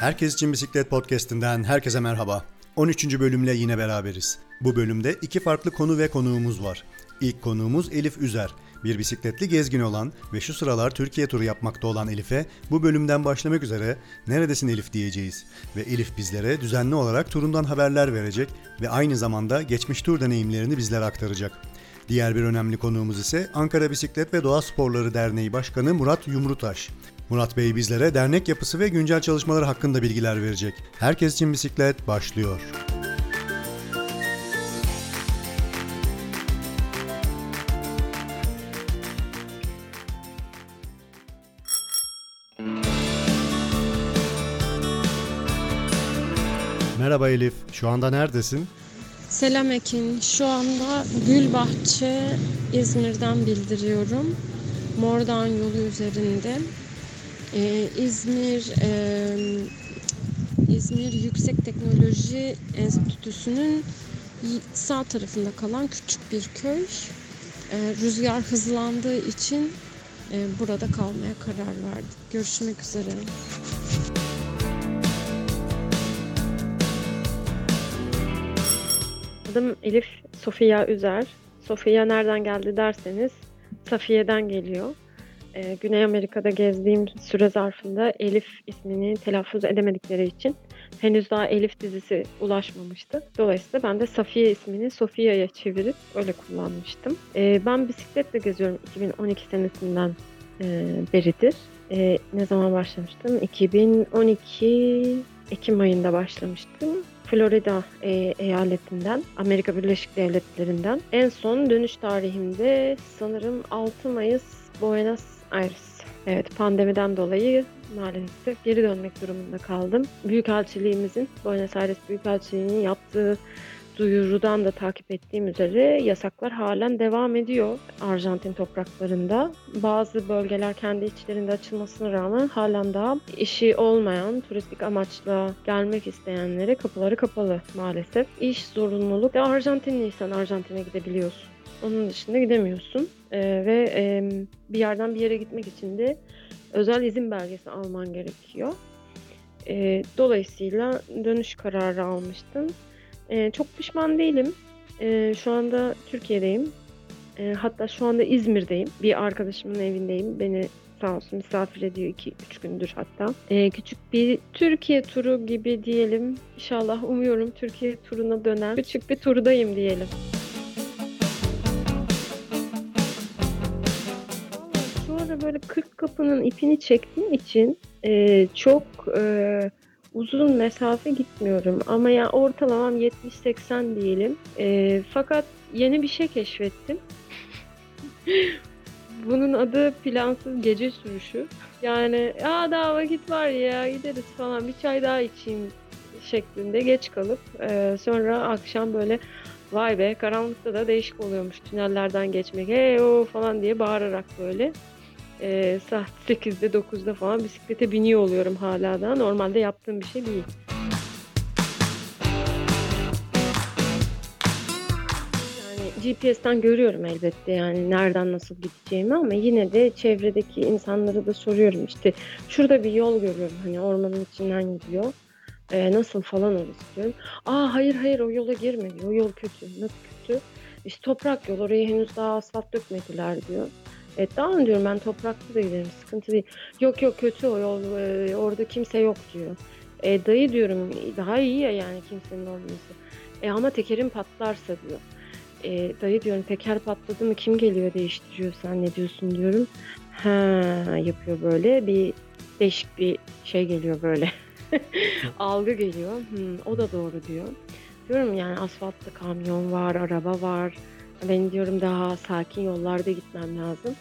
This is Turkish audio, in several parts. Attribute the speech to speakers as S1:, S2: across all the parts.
S1: Herkes için Bisiklet Podcast'inden herkese merhaba. 13. bölümle yine beraberiz. Bu bölümde iki farklı konu ve konuğumuz var. İlk konuğumuz Elif Üzer. Bir bisikletli gezgin olan ve şu sıralar Türkiye turu yapmakta olan Elif'e bu bölümden başlamak üzere neredesin Elif diyeceğiz. Ve Elif bizlere düzenli olarak turundan haberler verecek ve aynı zamanda geçmiş tur deneyimlerini bizlere aktaracak. Diğer bir önemli konuğumuz ise Ankara Bisiklet ve Doğa Sporları Derneği Başkanı Murat Yumrutaş. Murat Bey bizlere dernek yapısı ve güncel çalışmaları hakkında bilgiler verecek. Herkes için bisiklet başlıyor. Merhaba Elif, şu anda neredesin?
S2: Selam Ekin. Şu anda Gülbahçe İzmir'den bildiriyorum. Mordan yolu üzerinde. Ee, İzmir e, İzmir Yüksek Teknoloji Enstitüsü'nün sağ tarafında kalan küçük bir köy. Ee, rüzgar hızlandığı için e, burada kalmaya karar verdik. Görüşmek üzere.
S3: Adım Elif Sofia Üzer. Sofia nereden geldi derseniz Safiye'den geliyor. Ee, Güney Amerika'da gezdiğim süre zarfında Elif ismini telaffuz edemedikleri için henüz daha Elif dizisi ulaşmamıştı. Dolayısıyla ben de Safiye ismini Sofia'ya çevirip öyle kullanmıştım. Ee, ben bisikletle geziyorum 2012 senesinden e, beridir. E, ne zaman başlamıştım? 2012 Ekim ayında başlamıştım. Florida e, eyaletinden, Amerika Birleşik Devletleri'nden. En son dönüş tarihimde sanırım 6 Mayıs Buenos Aires. Evet pandemiden dolayı maalesef geri dönmek durumunda kaldım. Büyükelçiliğimizin, Buenos Aires Büyükelçiliği'nin yaptığı duyurudan da takip ettiğim üzere yasaklar halen devam ediyor Arjantin topraklarında. Bazı bölgeler kendi içlerinde açılmasına rağmen halen daha işi olmayan, turistik amaçla gelmek isteyenlere kapıları kapalı maalesef. İş zorunluluk Arjantinliysen Arjantin'e gidebiliyorsun. Onun dışında gidemiyorsun ee, ve e, bir yerden bir yere gitmek için de özel izin belgesi alman gerekiyor. E, dolayısıyla dönüş kararı almıştım. E, çok pişman değilim. E, şu anda Türkiye'deyim. E, hatta şu anda İzmir'deyim. Bir arkadaşımın evindeyim. Beni sağ olsun misafir ediyor 2-3 gündür hatta. E, küçük bir Türkiye turu gibi diyelim. İnşallah umuyorum Türkiye turuna döner. Küçük bir turdayım diyelim. Ara böyle 40 kapının ipini çektiğim için e, çok e, uzun mesafe gitmiyorum ama ya ortalamam 70-80 diyelim. E, fakat yeni bir şey keşfettim. Bunun adı plansız gece sürüşü. Yani ya daha vakit var ya gideriz falan bir çay daha içeyim şeklinde geç kalıp e, sonra akşam böyle vay be karanlıkta da değişik oluyormuş tünellerden geçmek hey o falan diye bağırarak böyle e, saat 8'de 9'da falan bisiklete biniyor oluyorum hala da. Normalde yaptığım bir şey değil. Yani GPS'ten görüyorum elbette yani nereden nasıl gideceğimi ama yine de çevredeki insanlara da soruyorum işte şurada bir yol görüyorum hani ormanın içinden gidiyor. E, nasıl falan orası diyorum. Aa hayır hayır o yola girme. O yol kötü. Nasıl kötü? İşte toprak yol oraya henüz daha asfalt dökmediler diyor. Evet tamam diyorum ben topraklı da giderim sıkıntı değil. Yok yok kötü o yol e, orada kimse yok diyor. E, dayı diyorum daha iyi ya yani kimsenin olması. E, ama tekerin patlarsa diyor. E, dayı diyorum teker patladı mı kim geliyor değiştiriyor sen ne diyorsun diyorum. Ha yapıyor böyle bir değişik bir şey geliyor böyle. Algı geliyor. Hmm, o da doğru diyor. Diyorum yani asfaltta kamyon var, araba var. Ben diyorum daha sakin yollarda gitmem lazım.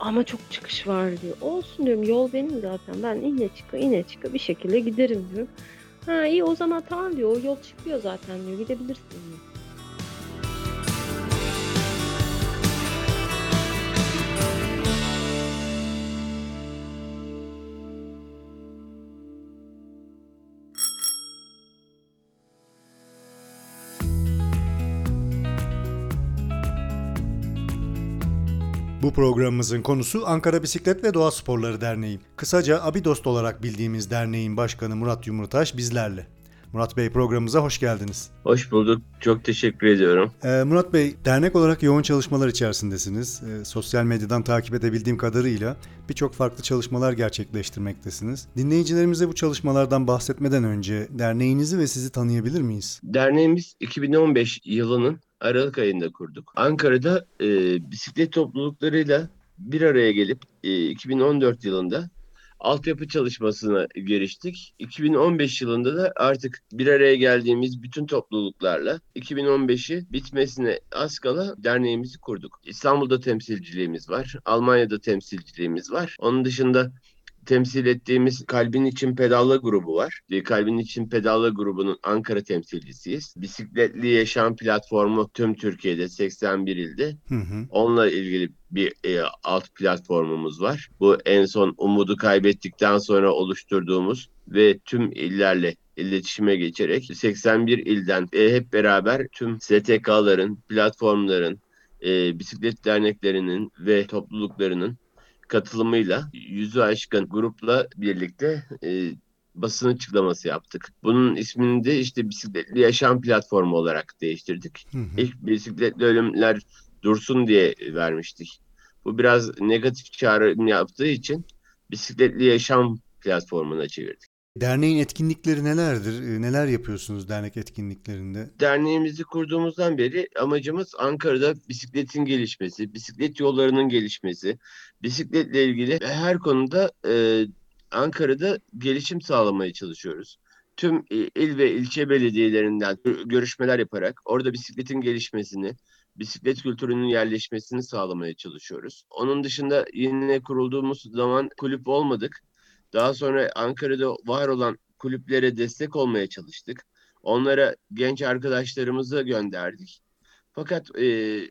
S3: Ama çok çıkış var diyor. Olsun diyorum yol benim zaten. Ben ine çıka ine çıka bir şekilde giderim diyorum. Ha iyi o zaman tamam diyor. O yol çıkıyor zaten diyor. Gidebilirsin diyor.
S1: Bu programımızın konusu Ankara Bisiklet ve Doğa Sporları Derneği. Kısaca Abidost olarak bildiğimiz derneğin başkanı Murat Yumurtaş bizlerle. Murat Bey programımıza hoş geldiniz.
S4: Hoş bulduk. Çok teşekkür ediyorum.
S1: Ee, Murat Bey, dernek olarak yoğun çalışmalar içerisindesiniz. Ee, sosyal medyadan takip edebildiğim kadarıyla birçok farklı çalışmalar gerçekleştirmektesiniz. Dinleyicilerimize bu çalışmalardan bahsetmeden önce derneğinizi ve sizi tanıyabilir miyiz?
S4: Derneğimiz 2015 yılının Aralık ayında kurduk. Ankara'da e, bisiklet topluluklarıyla bir araya gelip e, 2014 yılında altyapı çalışmasına giriştik. 2015 yılında da artık bir araya geldiğimiz bütün topluluklarla 2015'i bitmesine az kala derneğimizi kurduk. İstanbul'da temsilciliğimiz var, Almanya'da temsilciliğimiz var. Onun dışında temsil ettiğimiz Kalbin İçin Pedalla grubu var. Kalbin İçin Pedalla grubunun Ankara temsilcisiyiz. Bisikletli Yaşam platformu tüm Türkiye'de 81 ilde.
S1: Hı hı.
S4: Onunla ilgili bir e, alt platformumuz var. Bu en son umudu kaybettikten sonra oluşturduğumuz ve tüm illerle iletişime geçerek 81 ilden e, hep beraber tüm STK'ların, platformların, e, bisiklet derneklerinin ve topluluklarının katılımıyla yüzü aşkın grupla birlikte e, basın açıklaması yaptık. Bunun ismini de işte bisikletli yaşam platformu olarak değiştirdik.
S1: Hı hı.
S4: İlk bisikletli ölümler dursun diye vermiştik. Bu biraz negatif çağrım yaptığı için bisikletli yaşam platformuna çevirdik.
S1: Derneğin etkinlikleri nelerdir? Ee, Neler yapıyorsunuz dernek etkinliklerinde?
S4: Derneğimizi kurduğumuzdan beri amacımız Ankara'da bisikletin gelişmesi, bisiklet yollarının gelişmesi, bisikletle ilgili her konuda e, Ankara'da gelişim sağlamaya çalışıyoruz. Tüm il ve ilçe belediyelerinden gö- görüşmeler yaparak orada bisikletin gelişmesini, bisiklet kültürünün yerleşmesini sağlamaya çalışıyoruz. Onun dışında yine kurulduğumuz zaman kulüp olmadık. Daha sonra Ankara'da var olan kulüplere destek olmaya çalıştık. Onlara genç arkadaşlarımızı gönderdik. Fakat e,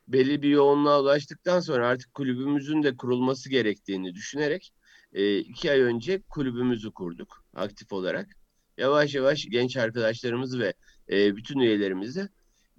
S4: belli bir yoğunluğa ulaştıktan sonra artık kulübümüzün de kurulması gerektiğini düşünerek e, iki ay önce kulübümüzü kurduk aktif olarak. Yavaş yavaş genç arkadaşlarımızı ve e, bütün üyelerimizi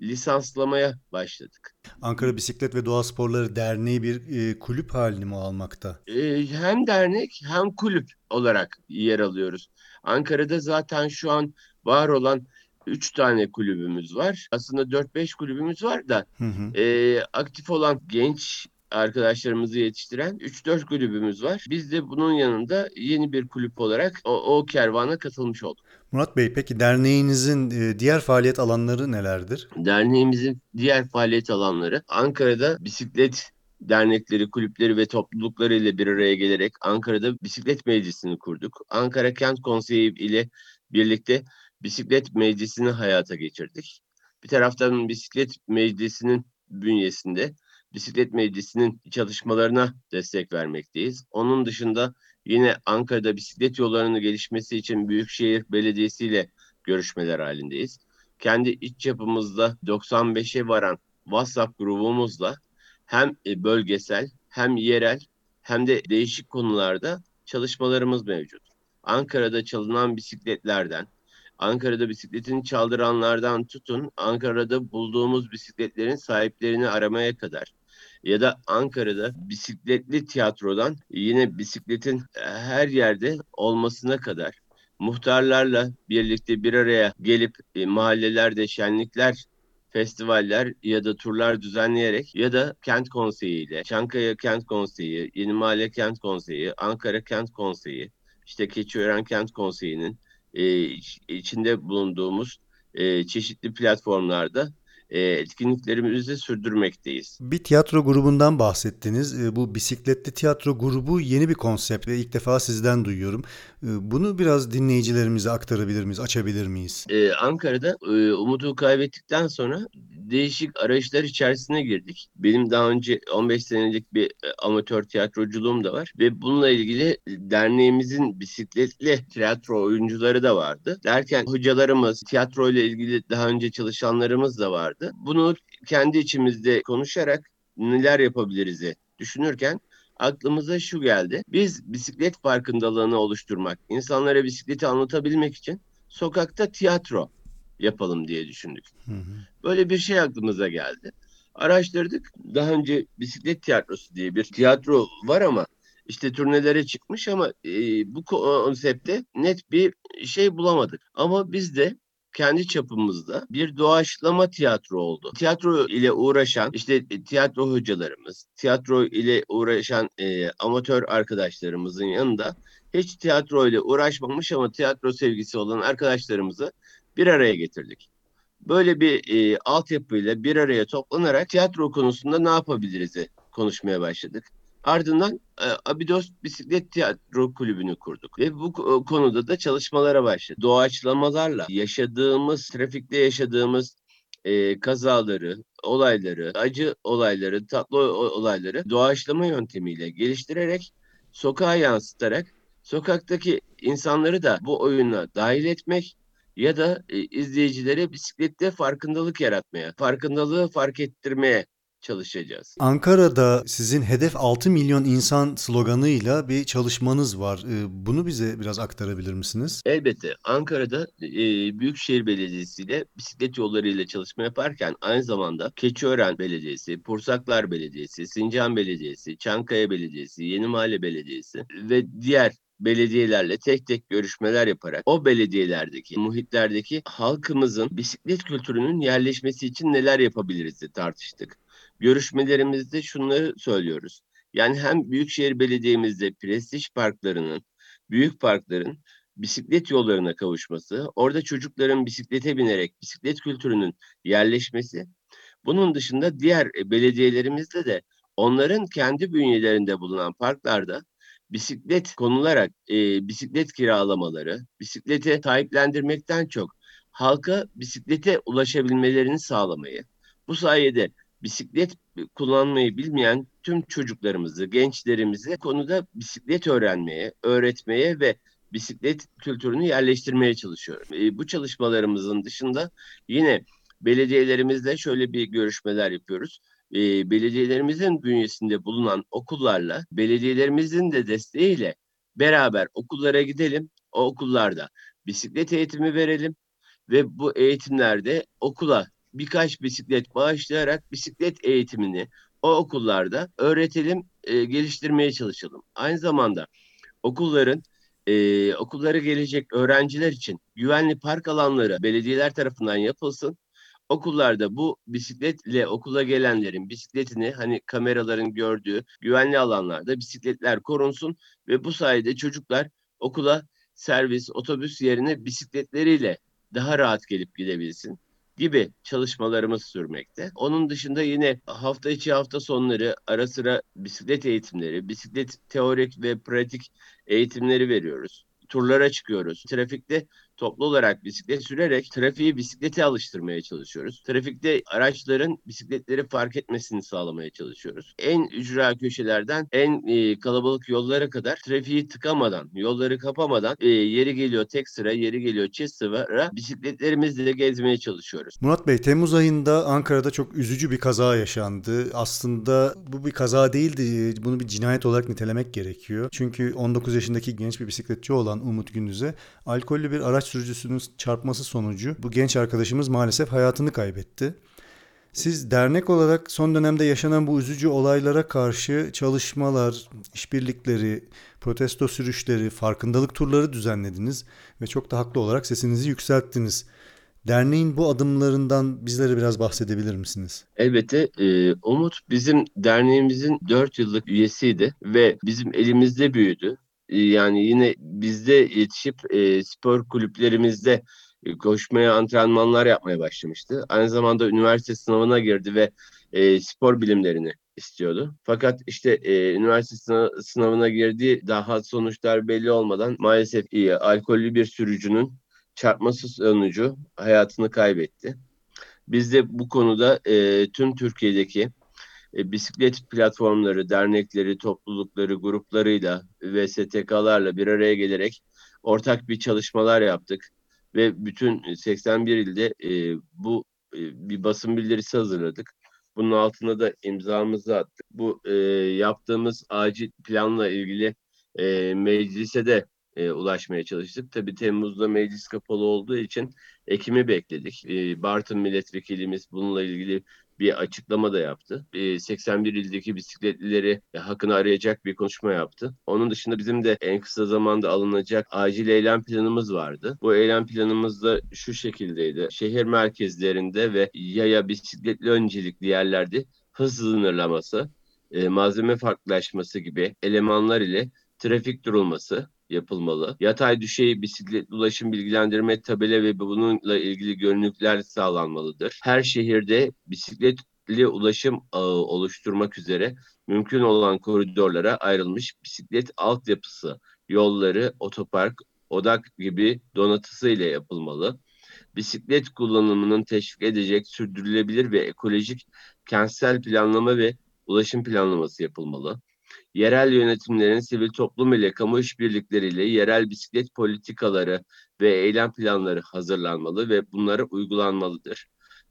S4: lisanslamaya başladık.
S1: Ankara Bisiklet ve Doğa Sporları Derneği bir e, kulüp halini mi almakta?
S4: E, hem dernek hem kulüp olarak yer alıyoruz. Ankara'da zaten şu an var olan 3 tane kulübümüz var. Aslında 4-5 kulübümüz var da
S1: Hı hı.
S4: e, aktif olan genç arkadaşlarımızı yetiştiren 3-4 kulübümüz var. Biz de bunun yanında yeni bir kulüp olarak o, o kervana katılmış olduk.
S1: Murat Bey, peki derneğinizin e, diğer faaliyet alanları nelerdir?
S4: Derneğimizin diğer faaliyet alanları Ankara'da bisiklet dernekleri, kulüpleri ve toplulukları ile bir araya gelerek Ankara'da bisiklet meclisini kurduk. Ankara Kent Konseyi ile birlikte bisiklet meclisini hayata geçirdik. Bir taraftan bisiklet meclisinin bünyesinde bisiklet meclisinin çalışmalarına destek vermekteyiz. Onun dışında yine Ankara'da bisiklet yollarının gelişmesi için Büyükşehir Belediyesi ile görüşmeler halindeyiz. Kendi iç yapımızda 95'e varan WhatsApp grubumuzla hem e, bölgesel hem yerel hem de değişik konularda çalışmalarımız mevcut. Ankara'da çalınan bisikletlerden, Ankara'da bisikletini çaldıranlardan tutun, Ankara'da bulduğumuz bisikletlerin sahiplerini aramaya kadar ya da Ankara'da bisikletli tiyatrodan yine bisikletin her yerde olmasına kadar muhtarlarla birlikte bir araya gelip e, mahallelerde şenlikler, festivaller ya da turlar düzenleyerek ya da kent konseyiyle, Çankaya Kent Konseyi, Yeni Mahalle Kent Konseyi, Ankara Kent Konseyi, işte Keçiören Kent Konseyi'nin e, iç- içinde bulunduğumuz e, çeşitli platformlarda etkinliklerimizi sürdürmekteyiz.
S1: Bir tiyatro grubundan bahsettiniz. E, Bu bisikletli tiyatro grubu yeni bir konsept ve ilk defa sizden duyuyorum. E, Bunu biraz dinleyicilerimize aktarabilir miyiz, açabilir miyiz?
S4: Ankara'da e, umudu kaybettikten sonra değişik arayışlar içerisine girdik. Benim daha önce 15 senelik bir e, amatör tiyatroculuğum da var ve bununla ilgili derneğimizin bisikletli tiyatro oyuncuları da vardı. Derken hocalarımız, tiyatro ile ilgili daha önce çalışanlarımız da vardı. Bunu kendi içimizde konuşarak neler yapabiliriz düşünürken aklımıza şu geldi. Biz bisiklet farkındalığını oluşturmak, insanlara bisikleti anlatabilmek için sokakta tiyatro yapalım diye düşündük.
S1: Hı hı.
S4: Böyle bir şey aklımıza geldi. Araştırdık. Daha önce bisiklet tiyatrosu diye bir tiyatro var ama işte turnelere çıkmış ama e, bu konsepte net bir şey bulamadık. Ama biz de kendi çapımızda bir doğaçlama tiyatro oldu. Tiyatro ile uğraşan işte tiyatro hocalarımız, tiyatro ile uğraşan e, amatör arkadaşlarımızın yanında hiç tiyatro ile uğraşmamış ama tiyatro sevgisi olan arkadaşlarımızı bir araya getirdik. Böyle bir e, altyapıyla bir araya toplanarak tiyatro konusunda ne yapabiliriz konuşmaya başladık. Ardından e, Abidos Bisiklet Tiyatro Kulübü'nü kurduk ve bu konuda da çalışmalara başladık. Doğaçlamalarla yaşadığımız, trafikte yaşadığımız e, kazaları, olayları, acı olayları, tatlı olayları doğaçlama yöntemiyle geliştirerek sokağa yansıtarak sokaktaki insanları da bu oyuna dahil etmek ya da e, izleyicilere bisiklette farkındalık yaratmaya, farkındalığı fark ettirmeye çalışacağız.
S1: Ankara'da sizin hedef 6 milyon insan sloganıyla bir çalışmanız var. Ee, bunu bize biraz aktarabilir misiniz?
S4: Elbette. Ankara'da e, Büyükşehir Belediyesi ile bisiklet yolları ile çalışma yaparken aynı zamanda Keçiören Belediyesi, Pursaklar Belediyesi, Sincan Belediyesi, Çankaya Belediyesi, Yenimahalle Belediyesi ve diğer belediyelerle tek tek görüşmeler yaparak o belediyelerdeki, muhitlerdeki halkımızın bisiklet kültürünün yerleşmesi için neler yapabiliriz diye tartıştık görüşmelerimizde şunları söylüyoruz. Yani hem Büyükşehir Belediye'mizde prestij parklarının, büyük parkların bisiklet yollarına kavuşması, orada çocukların bisiklete binerek bisiklet kültürünün yerleşmesi, bunun dışında diğer belediyelerimizde de onların kendi bünyelerinde bulunan parklarda bisiklet konularak e, bisiklet kiralamaları, bisiklete sahiplendirmekten çok halka bisiklete ulaşabilmelerini sağlamayı, bu sayede bisiklet kullanmayı bilmeyen tüm çocuklarımızı, gençlerimizi konuda bisiklet öğrenmeye, öğretmeye ve bisiklet kültürünü yerleştirmeye çalışıyorum. E, bu çalışmalarımızın dışında yine belediyelerimizle şöyle bir görüşmeler yapıyoruz. E, belediyelerimizin bünyesinde bulunan okullarla, belediyelerimizin de desteğiyle beraber okullara gidelim. O okullarda bisiklet eğitimi verelim ve bu eğitimlerde okula birkaç bisiklet bağışlayarak bisiklet eğitimini o okullarda öğretelim, e, geliştirmeye çalışalım. Aynı zamanda okulların e, okullara gelecek öğrenciler için güvenli park alanları belediyeler tarafından yapılsın. Okullarda bu bisikletle okula gelenlerin bisikletini hani kameraların gördüğü güvenli alanlarda bisikletler korunsun ve bu sayede çocuklar okula servis, otobüs yerine bisikletleriyle daha rahat gelip gidebilsin gibi çalışmalarımız sürmekte. Onun dışında yine hafta içi hafta sonları ara sıra bisiklet eğitimleri, bisiklet teorik ve pratik eğitimleri veriyoruz. Turlara çıkıyoruz. Trafikte toplu olarak bisiklet sürerek trafiği bisiklete alıştırmaya çalışıyoruz. Trafikte araçların bisikletleri fark etmesini sağlamaya çalışıyoruz. En ücra köşelerden en e, kalabalık yollara kadar trafiği tıkamadan, yolları kapamadan e, yeri geliyor tek sıra, yeri geliyor çift sıra bisikletlerimizle gezmeye çalışıyoruz.
S1: Murat Bey, Temmuz ayında Ankara'da çok üzücü bir kaza yaşandı. Aslında bu bir kaza değildi. Bunu bir cinayet olarak nitelemek gerekiyor. Çünkü 19 yaşındaki genç bir bisikletçi olan Umut Gündüz'e alkollü bir araç sürücüsünün çarpması sonucu bu genç arkadaşımız maalesef hayatını kaybetti. Siz dernek olarak son dönemde yaşanan bu üzücü olaylara karşı çalışmalar, işbirlikleri, protesto sürüşleri, farkındalık turları düzenlediniz ve çok da haklı olarak sesinizi yükselttiniz. Derneğin bu adımlarından bizlere biraz bahsedebilir misiniz?
S4: Elbette. E, Umut bizim derneğimizin 4 yıllık üyesiydi ve bizim elimizde büyüdü. Ee, yani yine bizde yetişip e, spor kulüplerimizde e, koşmaya, antrenmanlar yapmaya başlamıştı. Aynı zamanda üniversite sınavına girdi ve e, spor bilimlerini istiyordu. Fakat işte e, üniversite sınavına girdiği daha sonuçlar belli olmadan maalesef iyi, alkollü bir sürücünün çarpması sonucu hayatını kaybetti. Biz de bu konuda e, tüm Türkiye'deki e, bisiklet platformları, dernekleri, toplulukları, gruplarıyla ve STK'larla bir araya gelerek ortak bir çalışmalar yaptık. Ve bütün 81 ilde e, bu e, bir basın bildirisi hazırladık. Bunun altına da imzamızı attık. Bu e, yaptığımız acil planla ilgili e, meclise de e, ulaşmaya çalıştık. Tabii Temmuz'da meclis kapalı olduğu için Ekim'i bekledik. E, Bartın milletvekilimiz bununla ilgili bir açıklama da yaptı. 81 ildeki bisikletlileri hakkını arayacak bir konuşma yaptı. Onun dışında bizim de en kısa zamanda alınacak acil eylem planımız vardı. Bu eylem planımız da şu şekildeydi. Şehir merkezlerinde ve yaya bisikletli öncelikli yerlerde hız sınırlaması, e, malzeme farklılaşması gibi elemanlar ile trafik durulması yapılmalı. Yatay düşey bisiklet ulaşım bilgilendirme tabela ve bununla ilgili görünükler sağlanmalıdır. Her şehirde bisikletli ulaşım ağı oluşturmak üzere mümkün olan koridorlara ayrılmış bisiklet altyapısı, yolları, otopark, odak gibi donatısı ile yapılmalı. Bisiklet kullanımının teşvik edecek sürdürülebilir ve ekolojik kentsel planlama ve ulaşım planlaması yapılmalı. Yerel yönetimlerin sivil toplum ile kamu işbirlikleriyle yerel bisiklet politikaları ve eylem planları hazırlanmalı ve bunlara uygulanmalıdır.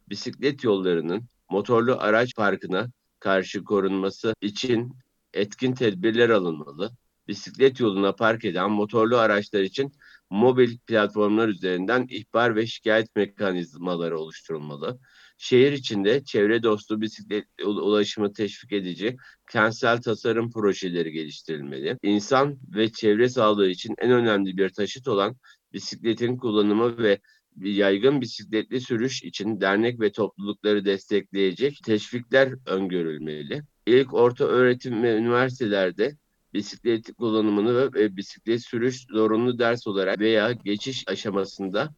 S4: Bisiklet yollarının motorlu araç parkına karşı korunması için etkin tedbirler alınmalı. Bisiklet yoluna park eden motorlu araçlar için mobil platformlar üzerinden ihbar ve şikayet mekanizmaları oluşturulmalı şehir içinde çevre dostu bisiklet ulaşımı teşvik edici kentsel tasarım projeleri geliştirilmeli. İnsan ve çevre sağlığı için en önemli bir taşıt olan bisikletin kullanımı ve yaygın bisikletli sürüş için dernek ve toplulukları destekleyecek teşvikler öngörülmeli. İlk orta öğretim ve üniversitelerde bisiklet kullanımını ve bisiklet sürüş zorunlu ders olarak veya geçiş aşamasında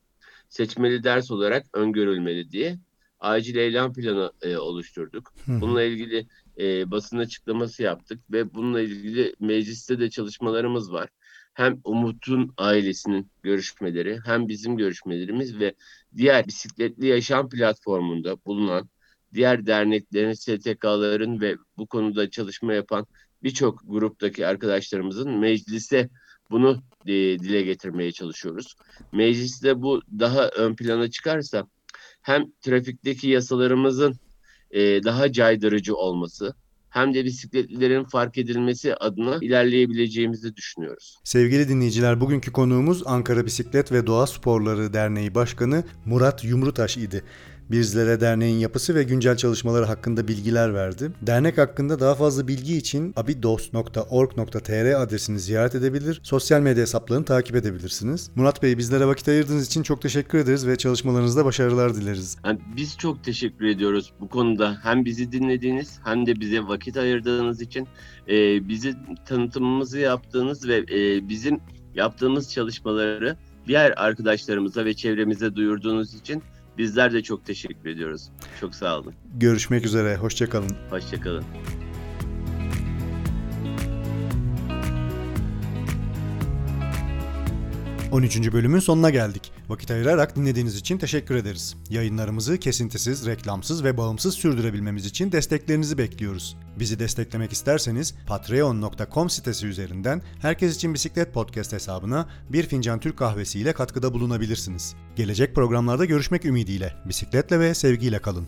S4: seçmeli ders olarak öngörülmeli diye acil eylem planı e, oluşturduk. Bununla ilgili e, basın açıklaması yaptık ve bununla ilgili mecliste de çalışmalarımız var. Hem Umut'un ailesinin görüşmeleri hem bizim görüşmelerimiz ve diğer bisikletli yaşam platformunda bulunan diğer derneklerin, STK'ların ve bu konuda çalışma yapan birçok gruptaki arkadaşlarımızın meclise bunu e, dile getirmeye çalışıyoruz. Mecliste bu daha ön plana çıkarsa hem trafikteki yasalarımızın e, daha caydırıcı olması hem de bisikletlilerin fark edilmesi adına ilerleyebileceğimizi düşünüyoruz.
S1: Sevgili dinleyiciler bugünkü konuğumuz Ankara Bisiklet ve Doğa Sporları Derneği Başkanı Murat Yumrutaş idi. Bizlere derneğin yapısı ve güncel çalışmaları hakkında bilgiler verdi. Dernek hakkında daha fazla bilgi için abidos.org.tr adresini ziyaret edebilir, sosyal medya hesaplarını takip edebilirsiniz. Murat Bey bizlere vakit ayırdığınız için çok teşekkür ederiz ve çalışmalarınızda başarılar dileriz.
S4: Yani biz çok teşekkür ediyoruz bu konuda hem bizi dinlediğiniz hem de bize vakit ayırdığınız için e, bizi tanıtımımızı yaptığınız ve e, bizim yaptığımız çalışmaları diğer arkadaşlarımıza ve çevremize duyurduğunuz için Bizler de çok teşekkür ediyoruz. Çok sağ olun.
S1: Görüşmek üzere. Hoşçakalın.
S4: Hoşçakalın.
S1: 13. bölümün sonuna geldik. Vakit ayırarak dinlediğiniz için teşekkür ederiz. Yayınlarımızı kesintisiz, reklamsız ve bağımsız sürdürebilmemiz için desteklerinizi bekliyoruz. Bizi desteklemek isterseniz patreon.com sitesi üzerinden Herkes için Bisiklet Podcast hesabına bir fincan Türk kahvesi ile katkıda bulunabilirsiniz. Gelecek programlarda görüşmek ümidiyle. Bisikletle ve sevgiyle kalın.